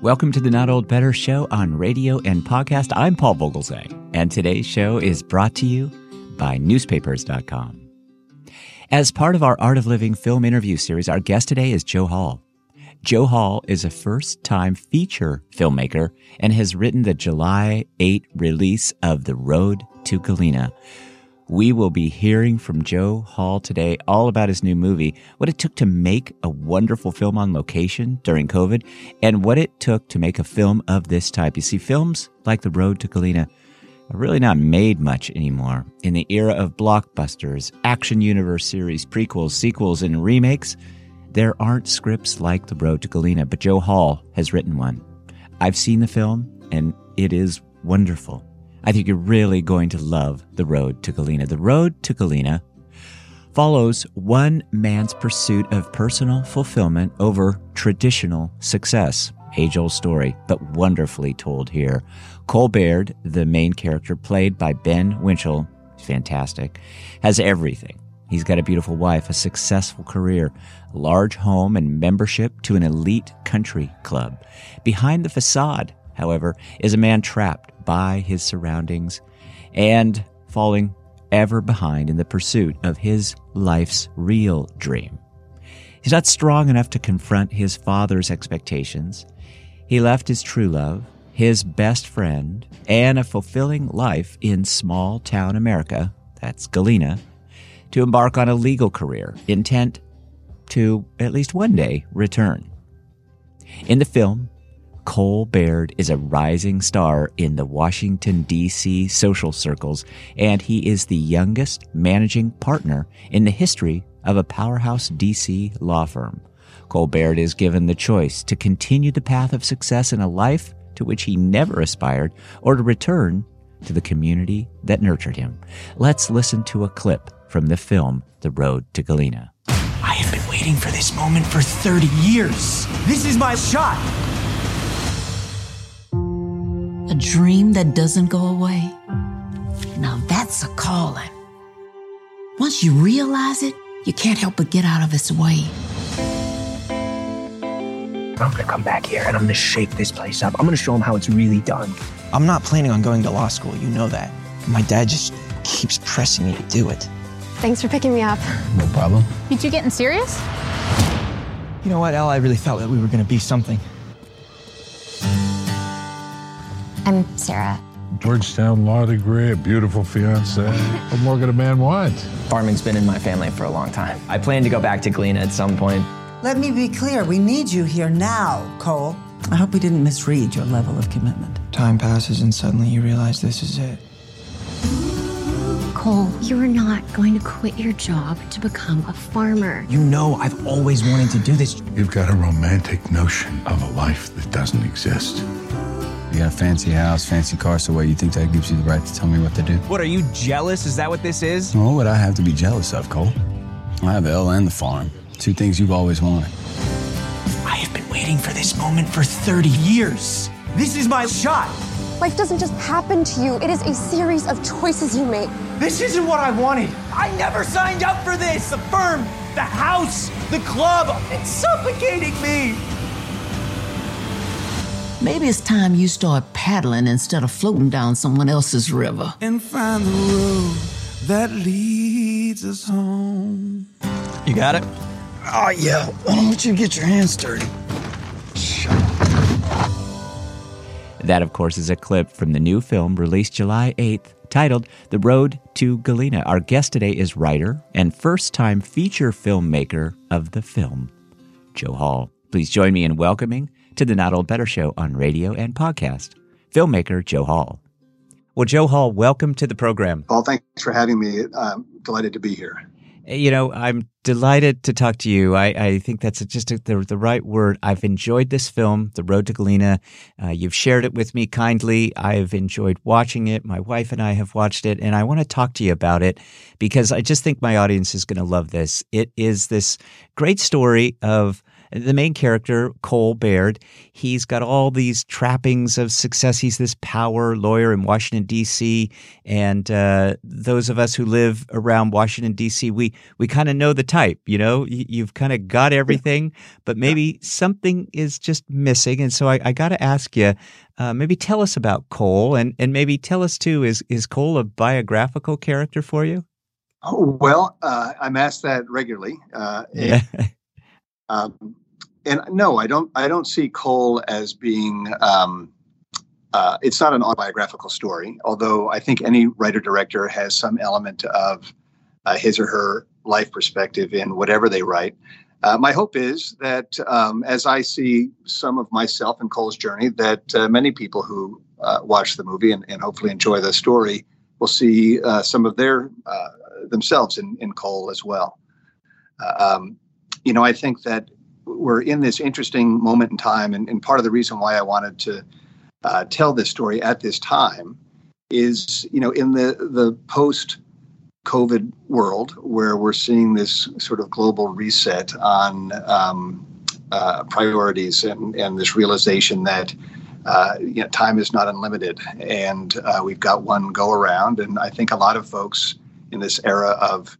Welcome to the Not Old Better Show on radio and podcast. I'm Paul Vogelzang, and today's show is brought to you by newspapers.com. As part of our Art of Living film interview series, our guest today is Joe Hall. Joe Hall is a first time feature filmmaker and has written the July 8 release of The Road to Galena, we will be hearing from Joe Hall today all about his new movie, what it took to make a wonderful film on location during COVID, and what it took to make a film of this type. You see, films like The Road to Galena are really not made much anymore. In the era of blockbusters, action universe series, prequels, sequels, and remakes, there aren't scripts like The Road to Galena, but Joe Hall has written one. I've seen the film, and it is wonderful. I think you're really going to love The Road to Galena. The Road to Galena follows one man's pursuit of personal fulfillment over traditional success. Age old story, but wonderfully told here. Cole Baird, the main character, played by Ben Winchell, fantastic, has everything. He's got a beautiful wife, a successful career, a large home, and membership to an elite country club. Behind the facade, however, is a man trapped by his surroundings and falling ever behind in the pursuit of his life's real dream. He's not strong enough to confront his father's expectations. He left his true love, his best friend, and a fulfilling life in small town America, that's Galena, to embark on a legal career intent to at least one day return. In the film, Cole Baird is a rising star in the Washington, D.C. social circles, and he is the youngest managing partner in the history of a powerhouse D.C. law firm. Cole Baird is given the choice to continue the path of success in a life to which he never aspired or to return to the community that nurtured him. Let's listen to a clip from the film The Road to Galena. I have been waiting for this moment for 30 years. This is my shot. A dream that doesn't go away. Now that's a calling. Once you realize it, you can't help but get out of its way. I'm gonna come back here and I'm gonna shake this place up. I'm gonna show them how it's really done. I'm not planning on going to law school, you know that. My dad just keeps pressing me to do it. Thanks for picking me up. No problem. Did you two getting serious? You know what, Al? I really thought that we were gonna be something. I'm Sarah. Georgetown law degree, a beautiful fiance. what more could a man want? Farming's been in my family for a long time. I plan to go back to Galena at some point. Let me be clear. We need you here now, Cole. I hope we didn't misread your level of commitment. Time passes and suddenly you realize this is it. Cole, you're not going to quit your job to become a farmer. You know I've always wanted to do this. You've got a romantic notion of a life that doesn't exist. You got a fancy house, fancy car, so what, you think that gives you the right to tell me what to do? What, are you jealous? Is that what this is? Well, what would I have to be jealous of, Cole? I have Elle and the farm. Two things you've always wanted. I have been waiting for this moment for 30 years. This is my shot. Life doesn't just happen to you, it is a series of choices you make. This isn't what I wanted. I never signed up for this. The firm, the house, the club. It's suffocating me. Maybe it's time you start paddling instead of floating down someone else's river. And find the road that leads us home. You got it? Oh, yeah. Why don't you get your hands dirty? That, of course, is a clip from the new film released July 8th titled The Road to Galena. Our guest today is writer and first time feature filmmaker of the film, Joe Hall. Please join me in welcoming to the Not Old Better Show on radio and podcast, filmmaker Joe Hall. Well, Joe Hall, welcome to the program. Paul, thanks for having me. I'm delighted to be here. You know, I'm delighted to talk to you. I, I think that's just a, the, the right word. I've enjoyed this film, The Road to Galena. Uh, you've shared it with me kindly. I've enjoyed watching it. My wife and I have watched it, and I want to talk to you about it because I just think my audience is going to love this. It is this great story of the main character, Cole Baird, he's got all these trappings of success. He's this power lawyer in Washington, D.C. And uh, those of us who live around Washington, D.C., we, we kind of know the type, you know, you've kind of got everything, but maybe something is just missing. And so I, I got to ask you, uh, maybe tell us about Cole and, and maybe tell us too, is, is Cole a biographical character for you? Oh, well, uh, I'm asked that regularly. Uh, yeah. Um, and no, I don't. I don't see Cole as being. Um, uh, it's not an autobiographical story, although I think any writer director has some element of uh, his or her life perspective in whatever they write. Uh, my hope is that um, as I see some of myself and Cole's journey, that uh, many people who uh, watch the movie and, and, hopefully enjoy the story will see uh, some of their themselves in, in Cole as well. Um, you know, I think that we're in this interesting moment in time, and, and part of the reason why I wanted to tell this story at this time is, you know, in the the post COVID world where we're seeing this sort of global reset on um, uh, priorities and, and this realization that uh, you know time is not unlimited and uh, we've got one go around. And I think a lot of folks in this era of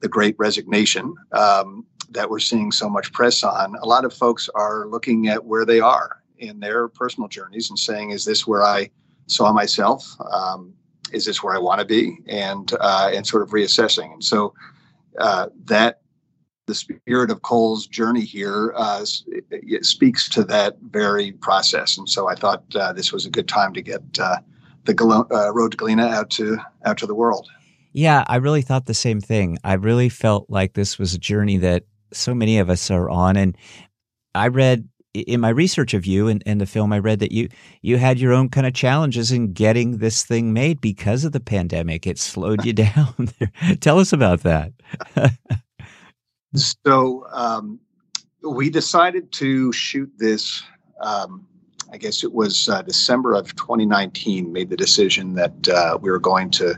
the great resignation um, that we're seeing so much press on a lot of folks are looking at where they are in their personal journeys and saying is this where I saw myself um, is this where I want to be, and uh, and sort of reassessing. And so uh, that the spirit of Cole's journey here uh, speaks to that very process. And so I thought uh, this was a good time to get uh, the Gal- uh, Road to Galena out to out to the world. Yeah, I really thought the same thing. I really felt like this was a journey that so many of us are on, and I read in my research of you and, and the film, I read that you you had your own kind of challenges in getting this thing made because of the pandemic. It slowed you down. Tell us about that. so um, we decided to shoot this. Um, I guess it was uh, December of 2019. Made the decision that uh, we were going to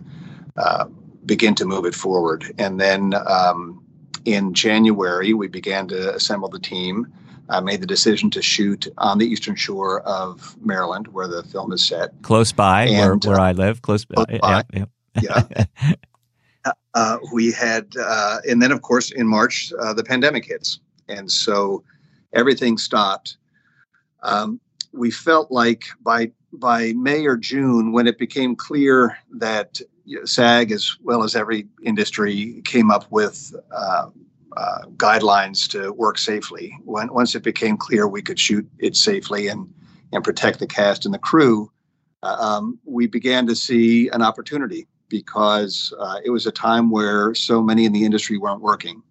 uh, begin to move it forward, and then um, in January we began to assemble the team uh, made the decision to shoot on the eastern shore of Maryland, where the film is set. Close by, and, where, where uh, I live. Close, close by. Yeah. yeah. yeah. Uh, we had, uh, and then of course in March uh, the pandemic hits, and so everything stopped. Um, we felt like by by May or June, when it became clear that SAG, as well as every industry, came up with uh, uh, guidelines to work safely. When, once it became clear we could shoot it safely and and protect the cast and the crew, uh, um, we began to see an opportunity because uh, it was a time where so many in the industry weren't working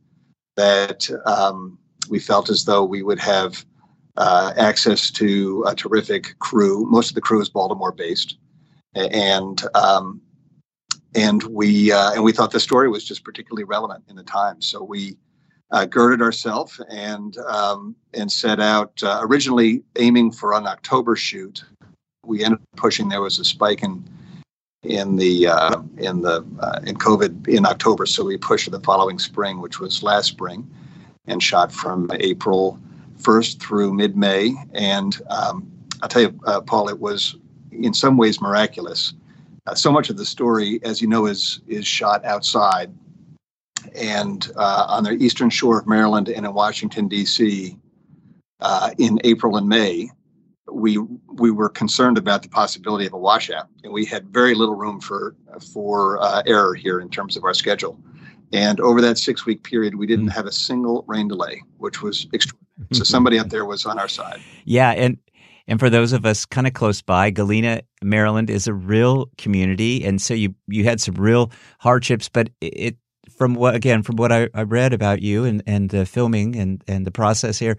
that um, we felt as though we would have uh, access to a terrific crew. Most of the crew is Baltimore based, and um, and we uh, and we thought the story was just particularly relevant in the time. So we uh, girded ourselves and um, and set out uh, originally aiming for an October shoot. We ended up pushing. There was a spike in in the uh, in the uh, in COVID in October, so we pushed the following spring, which was last spring, and shot from April 1st through mid May. And um, I'll tell you, uh, Paul, it was in some ways miraculous. So much of the story, as you know, is is shot outside and uh, on the eastern shore of Maryland and in Washington D.C. Uh, in April and May, we we were concerned about the possibility of a washout, and we had very little room for for uh, error here in terms of our schedule. And over that six week period, we didn't hmm. have a single rain delay, which was extraordinary. So somebody up there was on our side. Yeah, and and for those of us kind of close by, Galena, Maryland is a real community, and so you you had some real hardships, but it from what again from what I, I read about you and and the filming and and the process here,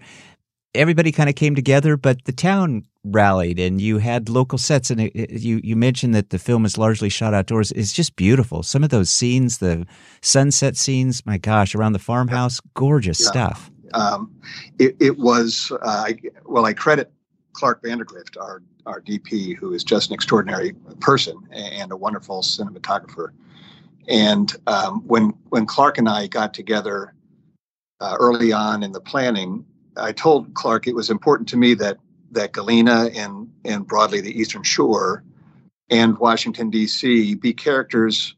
everybody kind of came together, but the town rallied and you had local sets and it, it, you you mentioned that the film is largely shot outdoors. It's just beautiful. Some of those scenes the sunset scenes my gosh around the farmhouse gorgeous yeah. stuff. Um, it, it, was uh, I, well i credit clark vandergrift our our dp who is just an extraordinary person and a wonderful cinematographer and um, when when Clark and I got together uh, early on in the planning, I told Clark it was important to me that that Galena and and broadly the Eastern Shore and Washington D.C. be characters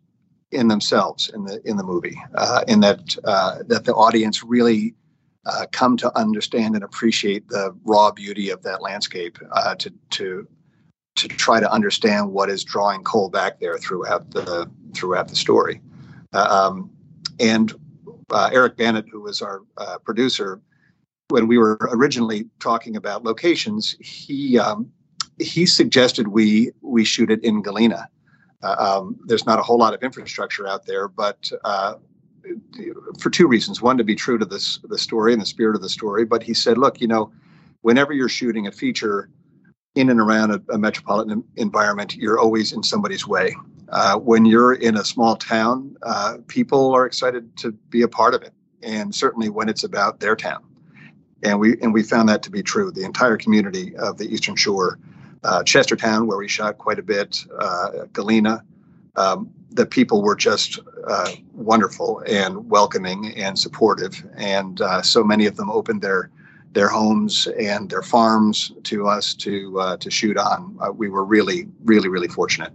in themselves in the in the movie, uh, in that uh, that the audience really uh, come to understand and appreciate the raw beauty of that landscape. Uh, to to to try to understand what is drawing Cole back there throughout the throughout the story, uh, um, and uh, Eric Bannett, who was our producer, when we were originally talking about locations, he um, he suggested we we shoot it in Galena. Uh, um, there's not a whole lot of infrastructure out there, but uh, for two reasons: one, to be true to this the story and the spirit of the story. But he said, look, you know, whenever you're shooting a feature in and around a, a metropolitan environment, you're always in somebody's way. Uh, when you're in a small town, uh, people are excited to be a part of it, and certainly when it's about their town and we and we found that to be true. The entire community of the Eastern Shore, uh, Chestertown, where we shot quite a bit, uh, Galena, um, the people were just uh, wonderful and welcoming and supportive, and uh, so many of them opened their their homes and their farms to us to uh, to shoot on. Uh, we were really, really, really fortunate.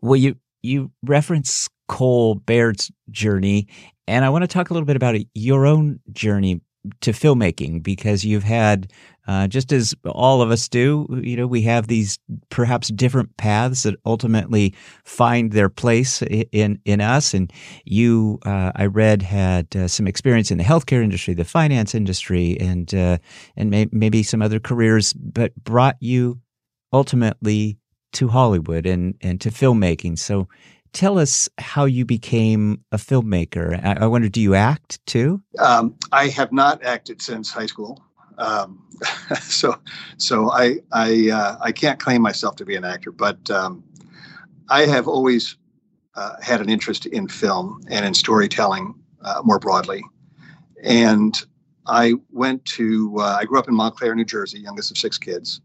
Well, you you reference Cole Baird's journey, and I want to talk a little bit about your own journey to filmmaking because you've had uh, just as all of us do you know we have these perhaps different paths that ultimately find their place in in us and you uh, i read had uh, some experience in the healthcare industry the finance industry and uh, and may- maybe some other careers but brought you ultimately to hollywood and and to filmmaking so tell us how you became a filmmaker. I, I wonder, do you act too? Um, I have not acted since high school. Um, so, so I I uh, I can't claim myself to be an actor, but um, I have always uh, had an interest in film and in storytelling uh, more broadly. And I went to uh, I grew up in Montclair, New Jersey, youngest of six kids.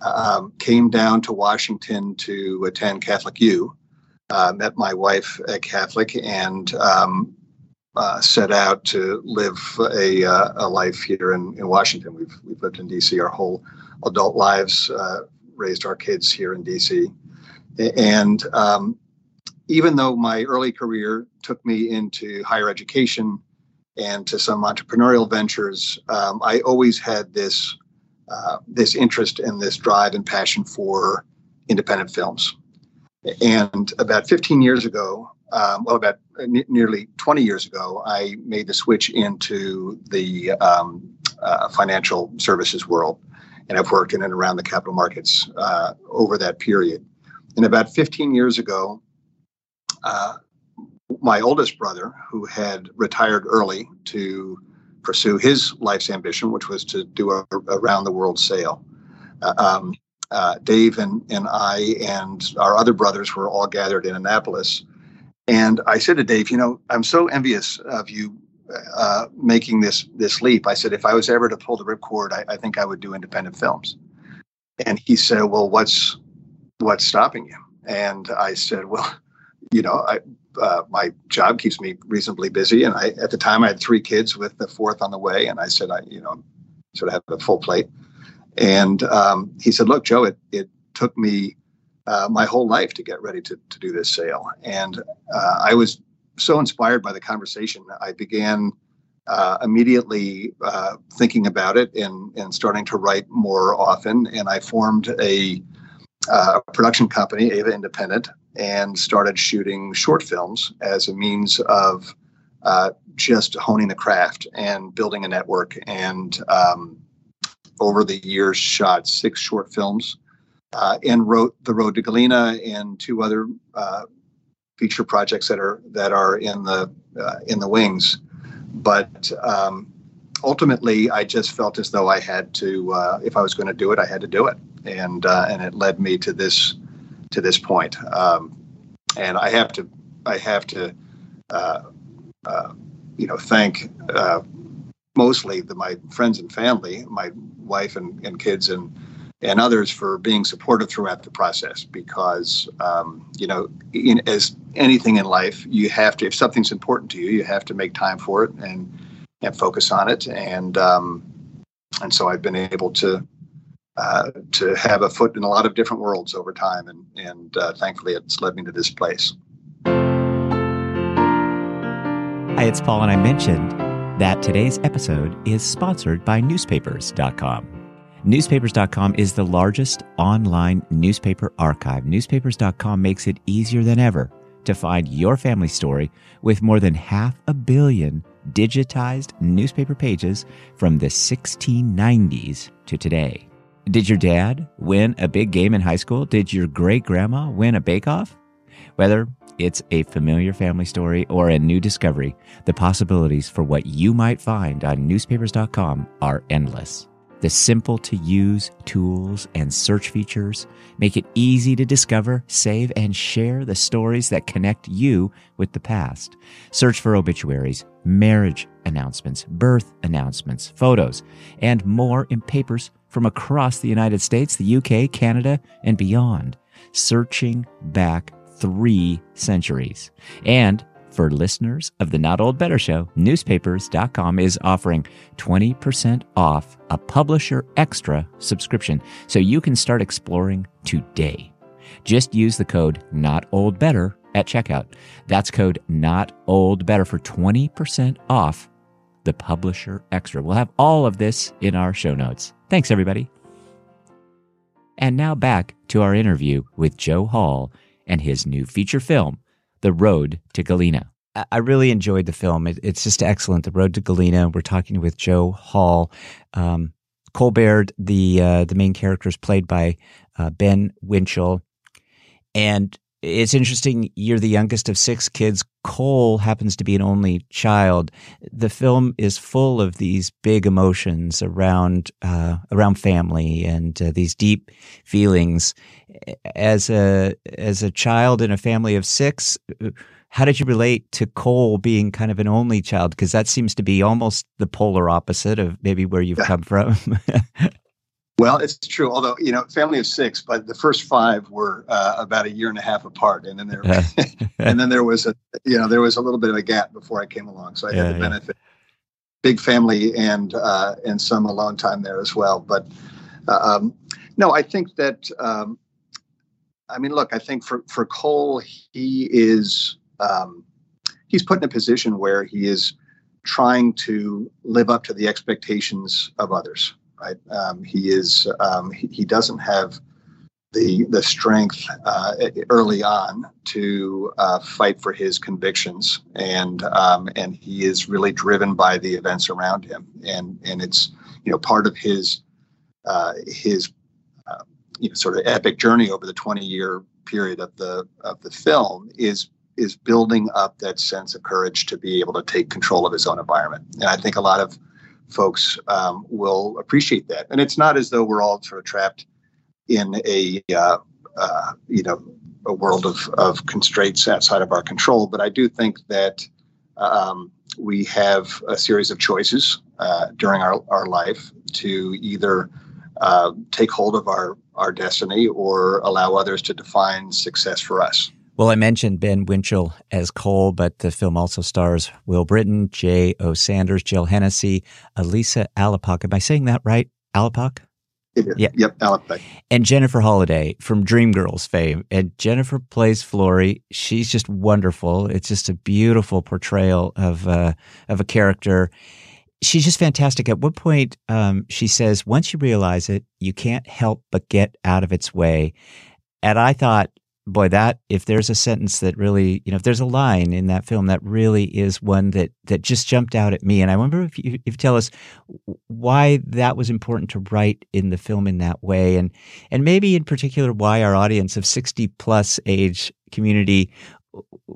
Um, came down to Washington to attend Catholic U uh, met my wife, a Catholic, and um, uh, set out to live a, uh, a life here in, in Washington. We've, we've lived in DC our whole adult lives, uh, raised our kids here in DC. And um, even though my early career took me into higher education and to some entrepreneurial ventures, um, I always had this uh, this interest and this drive and passion for independent films. And about 15 years ago, um, well, about n- nearly 20 years ago, I made the switch into the um, uh, financial services world. And I've worked in and around the capital markets uh, over that period. And about 15 years ago, uh, my oldest brother, who had retired early to pursue his life's ambition, which was to do a, a round the world sail, uh, um, uh, Dave and, and I and our other brothers were all gathered in Annapolis. And I said to Dave, you know, I'm so envious of you uh, making this this leap. I said, if I was ever to pull the ripcord, I, I think I would do independent films. And he said, well, what's what's stopping you? And I said, well, you know, I, uh, my job keeps me reasonably busy, and I at the time I had three kids with the fourth on the way, and I said, I you know, sort of have a full plate. And um, he said, "Look, Joe, it it took me uh, my whole life to get ready to to do this sail, and uh, I was so inspired by the conversation. I began uh, immediately uh, thinking about it and and starting to write more often. And I formed a, uh, production company, Ava Independent, and started shooting short films as a means of uh, just honing the craft and building a network and um, over the years shot six short films uh, and wrote The Road to Galena and two other uh, feature projects that are that are in the uh, in the wings. But um, ultimately, I just felt as though I had to, uh, if I was going to do it, I had to do it, and uh, and it led me to this to this point. Um, and I have to I have to uh, you know thank mostly the, my friends and family, my wife and, and kids and and others for being supportive throughout the process because um, you know in, as anything in life you have to if something's important to you you have to make time for it and and focus on it and um, and so I've been able to uh, to have a foot in a lot of different worlds over time, and and uh, thankfully it's led me to this place. Hi, it's Paul, and I mentioned that today's episode is sponsored by newspapers.com. Newspapers.com is the largest online newspaper archive. Newspapers.com makes it easier than ever to find your family story with more than half a billion digitized newspaper pages from the 1690s to today. Did your dad win a big game in high school? Did your great grandma win a bake off? Whether it's a familiar family story or a new discovery, the possibilities for what you might find on newspapers.com are endless. The simple to use tools and search features make it easy to discover, save, and share the stories that connect you with the past. Search for obituaries, marriage announcements, birth announcements, photos, and more in papers from across the United States, the UK, Canada, and beyond, searching back three centuries. And for listeners of the Not Old Better Show, newspapers.com is offering 20% off a Publisher Extra subscription so you can start exploring today. Just use the code Not Old Better at checkout. That's code Not Old Better for 20% off the Publisher Extra. We'll have all of this in our show notes. Thanks, everybody. And now back to our interview with Joe Hall and his new feature film, The Road to Galena. I really enjoyed the film. it's just excellent. The Road to Galena. We're talking with Joe Hall. Um, Cole Baird, the uh, the main character, is played by uh, Ben Winchell, and it's interesting. You're the youngest of six kids. Cole happens to be an only child. The film is full of these big emotions around uh, around family and uh, these deep feelings. As a as a child in a family of six, how did you relate to Cole being kind of an only child? Because that seems to be almost the polar opposite of maybe where you've come from. Well, it's true. Although you know, family of six, but the first five were uh, about a year and a half apart, and then there, and then there was a, you know, there was a little bit of a gap before I came along, so I yeah, had the yeah. benefit, big family and uh, and some alone time there as well. But uh, um, no, I think that, um, I mean, look, I think for for Cole, he is um, he's put in a position where he is trying to live up to the expectations of others right? Um, he is um, he, he, doesn't have the the strength uh, early on to uh, fight for his convictions, and um, and he is really driven by the events around him, and and it's you know part of his uh, his uh, you know sort of epic journey over the twenty year period of the of the film is is building up that sense of courage to be able to take control of his own environment, and I think a lot of folks um, will appreciate that. And it's not as though we're all sort of trapped in a uh, uh, you know a world of of constraints outside of our control. But I do think that um, we have a series of choices uh, during our, our life to either uh, take hold of our our destiny or allow others to define success for us. Well, I mentioned Ben Winchell as Cole, but the film also stars Will Brittain, J. O. Sanders, Jill Hennessy, Elisa Alapak. Am I saying that right? Alapak? Yeah. Yep, Alapak. And Jennifer Holliday from Dreamgirls fame. And Jennifer plays Flory. She's just wonderful. It's just a beautiful portrayal of uh, of a character. She's just fantastic. At one point, um, she says, "Once you realize it, you can't help but get out of its way." And I thought, boy, that if there's a sentence that really, you know, if there's a line in that film that really is one that that just jumped out at me, and I wonder if you, if you tell us why that was important to write in the film in that way, and and maybe in particular why our audience of sixty plus age community,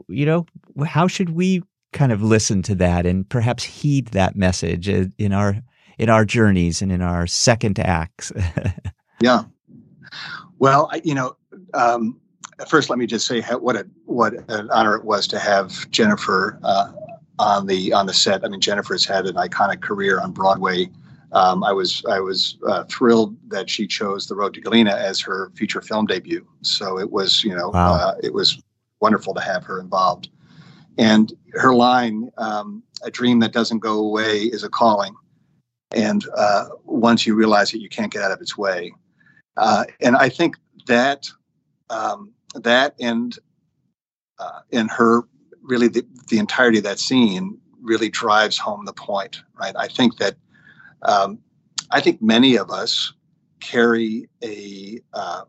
you know, how should we kind of listen to that and perhaps heed that message in our in our journeys and in our second acts. yeah. Well, you know, um, first, let me just say how, what a what an honor it was to have Jennifer uh, on the on the set. I mean, Jennifer's had an iconic career on Broadway. Um, I was I was uh, thrilled that she chose The Road to Galena as her feature film debut. So it was you know wow. uh, it was wonderful to have her involved. And her line, um, "A dream that doesn't go away is a calling," and uh, once you realize that you can't get out of its way, uh, and I think that um, that and uh, in her really the, the entirety of that scene really drives home the point, right? I think that um, I think many of us carry a uh,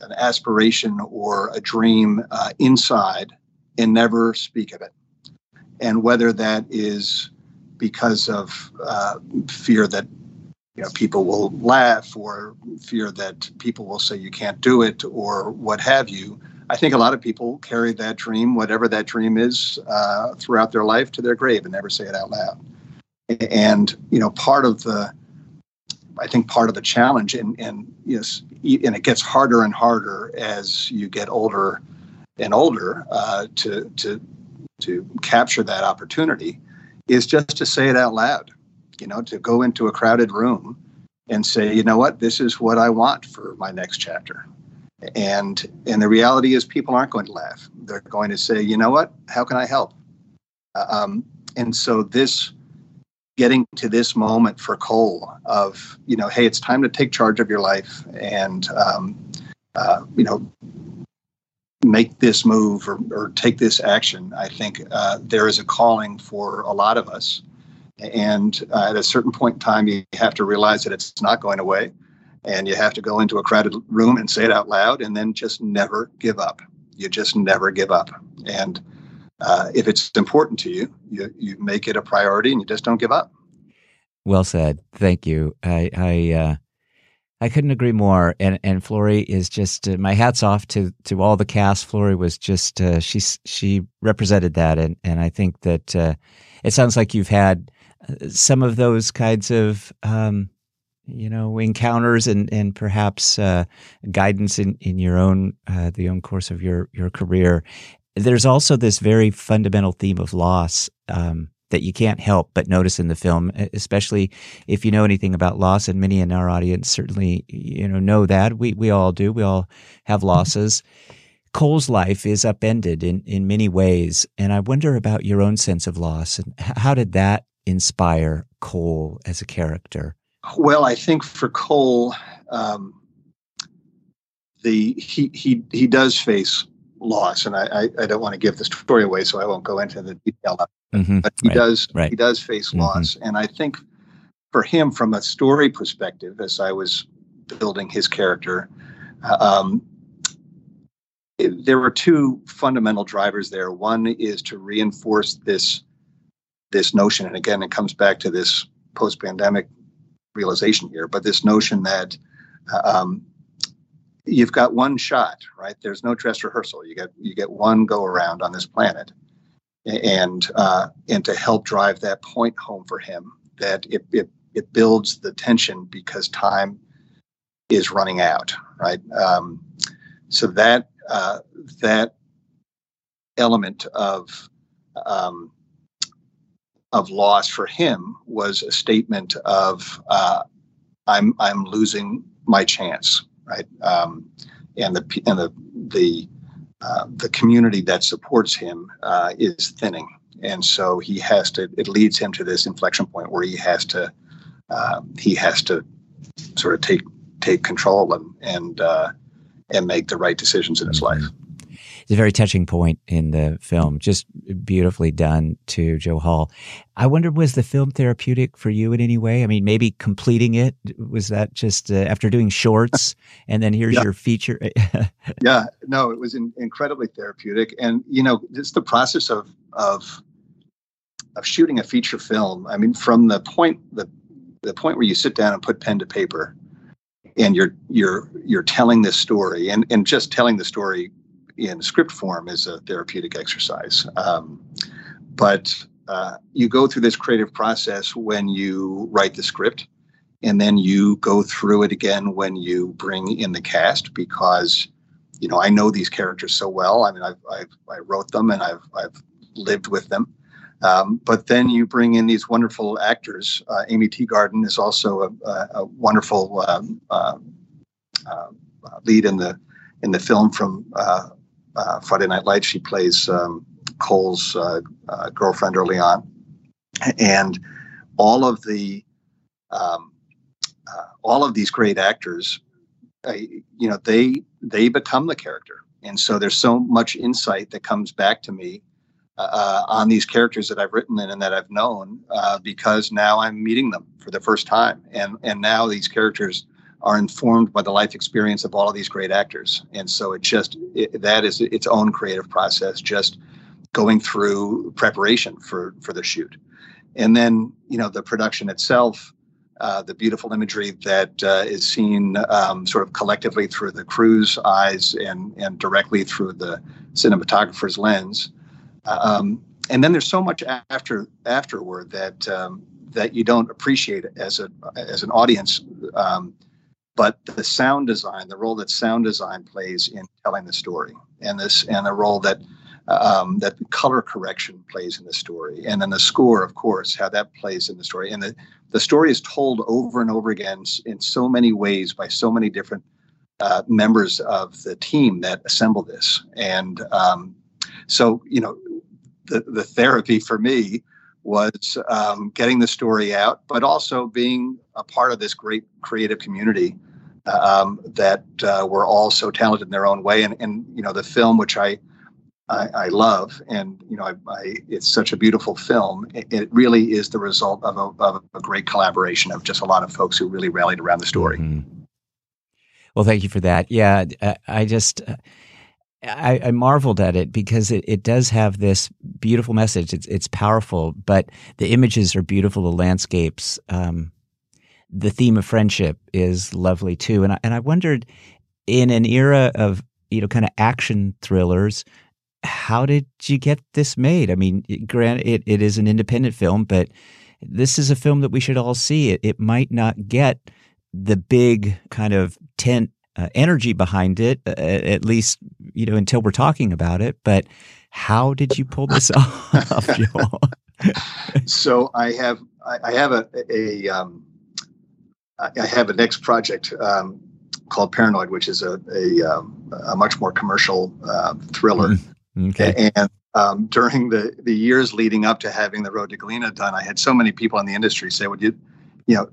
an aspiration or a dream uh, inside and never speak of it, and whether that is because of uh, fear that you know people will laugh or fear that people will say you can't do it or what have you. I think a lot of people carry that dream whatever that dream is uh, throughout their life to their grave and never say it out loud. And you know part of the i think part of the challenge and and yes and it gets harder and harder as you get older and older uh, to to to capture that opportunity is just to say it out loud you know, to go into a crowded room and say, you know what, this is what I want for my next chapter. And and the reality is, people aren't going to laugh. They're going to say, you know what, how can I help? Um, and so this getting to this moment for Cole of, you know, hey, it's time to take charge of your life and, um, uh, you know, make this move or, or take this action. I think uh, there is a calling for a lot of us and uh, at a certain point in time, you have to realize that it's not going away. And you have to go into a crowded room and say it out loud and then just never give up. You just never give up. And uh, if it's important to you, you, you make it a priority and you just don't give up. Well said. Thank you. I, I, uh, I couldn't agree more. And and Florrie is just uh, my hats off to to all the cast. Florrie was just uh, she she represented that, and and I think that uh, it sounds like you've had some of those kinds of um, you know encounters and and perhaps uh, guidance in in your own uh, the own course of your your career. There's also this very fundamental theme of loss um, that you can't help but notice in the film, especially if you know anything about loss. And many in our audience certainly you know know that we we all do. We all have losses. Cole's life is upended in, in many ways. And I wonder about your own sense of loss and how did that inspire Cole as a character? Well, I think for Cole, um, the he he he does face loss, and I, I, I don't want to give the story away, so I won't go into the detail. Mm-hmm, but he right, does right. he does face mm-hmm. loss, and I think for him, from a story perspective, as I was building his character, um, it, there were two fundamental drivers there. One is to reinforce this this notion, and again, it comes back to this post-pandemic realization here, but this notion that um, you've got one shot, right? There's no dress rehearsal. You get you get one go around on this planet, and uh, and to help drive that point home for him, that it it it builds the tension because time is running out, right? Um, so that uh, that element of um, of loss for him was a statement of uh, I'm I'm losing my chance, right? Um, and the and the the uh, the community that supports him uh, is thinning, and so he has to. It leads him to this inflection point where he has to uh, he has to sort of take take control and and uh, and make the right decisions in his life. It's a very touching point in the film, just beautifully done to Joe Hall. I wonder, was the film therapeutic for you in any way? I mean, maybe completing it was that just uh, after doing shorts and then here's yeah. your feature. yeah, no, it was in, incredibly therapeutic, and you know, it's the process of of of shooting a feature film. I mean, from the point the the point where you sit down and put pen to paper and you're you're you're telling this story and and just telling the story in script form is a therapeutic exercise. Um, but uh, you go through this creative process when you write the script, and then you go through it again when you bring in the cast because you know I know these characters so well. I mean, I've, I've i wrote them and I've I've lived with them. Um, but then you bring in these wonderful actors. Uh, Aimee Teegarden is also a, a, a wonderful um, uh, uh, lead in the in the film from uh, uh, Friday Night Lights. She plays um, Cole's uh, uh, girlfriend early on, and all of the um, uh, all of these great actors, uh, you know, they they become the character, and so there's so much insight that comes back to me uh, on these characters that I've written and that I've known uh, because now I'm meeting them for the first time, and and now these characters are informed by the life experience of all of these great actors, and so it just it, that is its own creative process, just going through preparation for for the shoot, and then you know the production itself. Uh, the beautiful imagery that uh, is seen um, sort of collectively through the crew's eyes and, and directly through the cinematographer's lens um, and then there's so much after afterward that um, that you don't appreciate as a as an audience. Um, but the sound design, the role that sound design plays in telling the story, and this and the role that um, that color correction plays in the story, and then the score, of course, how that plays in the story, and the the story is told over and over again in so many ways by so many different uh, members of the team that assemble this, and um, so you know the, the therapy for me was um, getting the story out, but also being a part of this great creative community um, that uh, were all so talented in their own way. And, and you know, the film, which I I, I love, and you know, I, I, it's such a beautiful film. It, it really is the result of a, of a, great collaboration of just a lot of folks who really rallied around the story. Mm-hmm. Well, thank you for that. Yeah, I just. Uh, I, I, marveled at it because it, it does have this beautiful message. It's it's powerful, but the images are beautiful. The landscapes, um, the theme of friendship is lovely too. And I, and I wondered, in an era of you know kind of action thrillers, how did you get this made? I mean, granted, it, it is an independent film, but this is a film that we should all see. It it might not get the big kind of tent uh, energy behind it, uh, at least you know until we're talking about it. But how did you pull this off, Joel? so I have I, have a, a um, I have a next project um, called Paranoid, which is a a, um, a much more commercial uh, thriller. Mm, okay. And um, during the the years leading up to having the Road to Galena done, I had so many people in the industry say, "Would you, you know,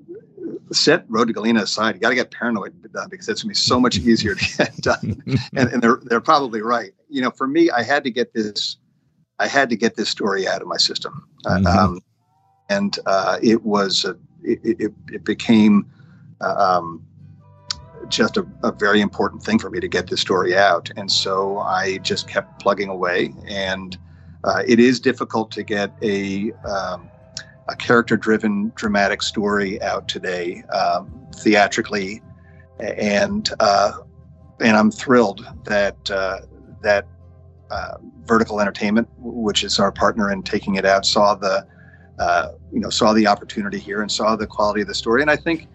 set Road to Galena aside. You got to get Paranoid done because it's going to be so much easier to get done. and, and they're they're probably right. You know, for me, I had to get this. I had to get this story out of my system, uh, mm-hmm. um, and uh, it was a, it, it, it became uh, um, just a, a, very important thing for me to get this story out. And so I just kept plugging away, and uh, it is difficult to get a um, a character-driven dramatic story out today um, theatrically, and uh, and I'm thrilled that uh, that uh, Vertical Entertainment, which is our partner in taking it out, saw the uh, you know saw the opportunity here and saw the quality of the story, and I think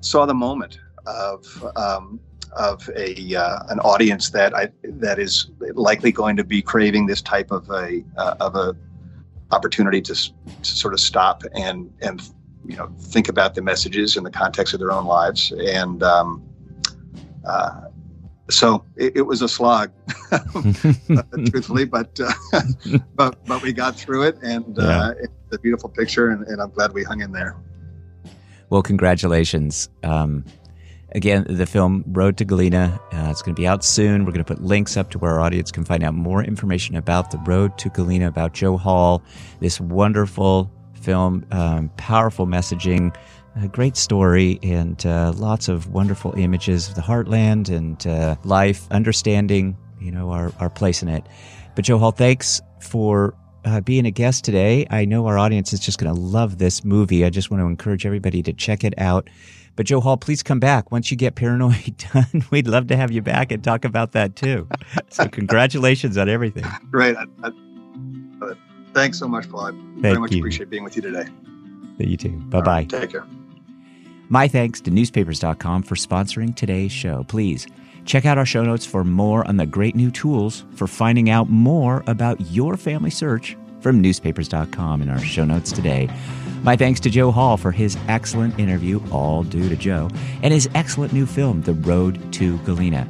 saw the moment of um, of a uh, an audience that I that is likely going to be craving this type of a uh, of a opportunity to, to sort of stop and and you know think about the messages in the context of their own lives. And um, uh, so it, it, was a slog truthfully but uh, but but we got through it and uh, yeah. uh, it's a beautiful picture and, and, i'm glad we hung in there. Well congratulations. Um, Again, the film Road to Galena, uh, it's going to be out soon. We're going to put links up to where our audience can find out more information about the Road to Galena, about Joe Hall, this wonderful film, um, powerful messaging, a great story, and uh, lots of wonderful images of the heartland and uh, life, understanding, you know, our, our place in it. But Joe Hall, thanks for uh, being a guest today. I know our audience is just going to love this movie. I just want to encourage everybody to check it out. But Joe Hall, please come back once you get Paranoid done. We'd love to have you back and talk about that too. So congratulations on everything. Great. I, I, uh, thanks so much, Paul. I Thank very much you. appreciate being with you today. You too. Bye bye. Right, take care. My thanks to newspapers.com for sponsoring today's show. Please check out our show notes for more on the great new tools for finding out more about your family search from newspapers.com in our show notes today. My thanks to Joe Hall for his excellent interview, all due to Joe, and his excellent new film, The Road to Galena.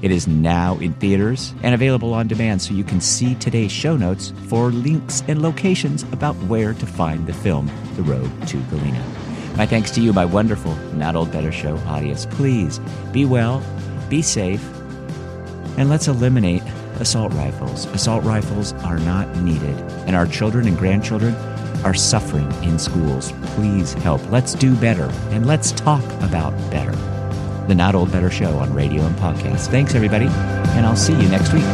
It is now in theaters and available on demand, so you can see today's show notes for links and locations about where to find the film, The Road to Galena. My thanks to you, my wonderful Not Old Better Show audience. Please be well, be safe, and let's eliminate assault rifles. Assault rifles are not needed, and our children and grandchildren are suffering in schools. Please help. Let's do better, and let's talk about better. The Not Old Better Show on radio and podcast. Thanks, everybody, and I'll see you next week.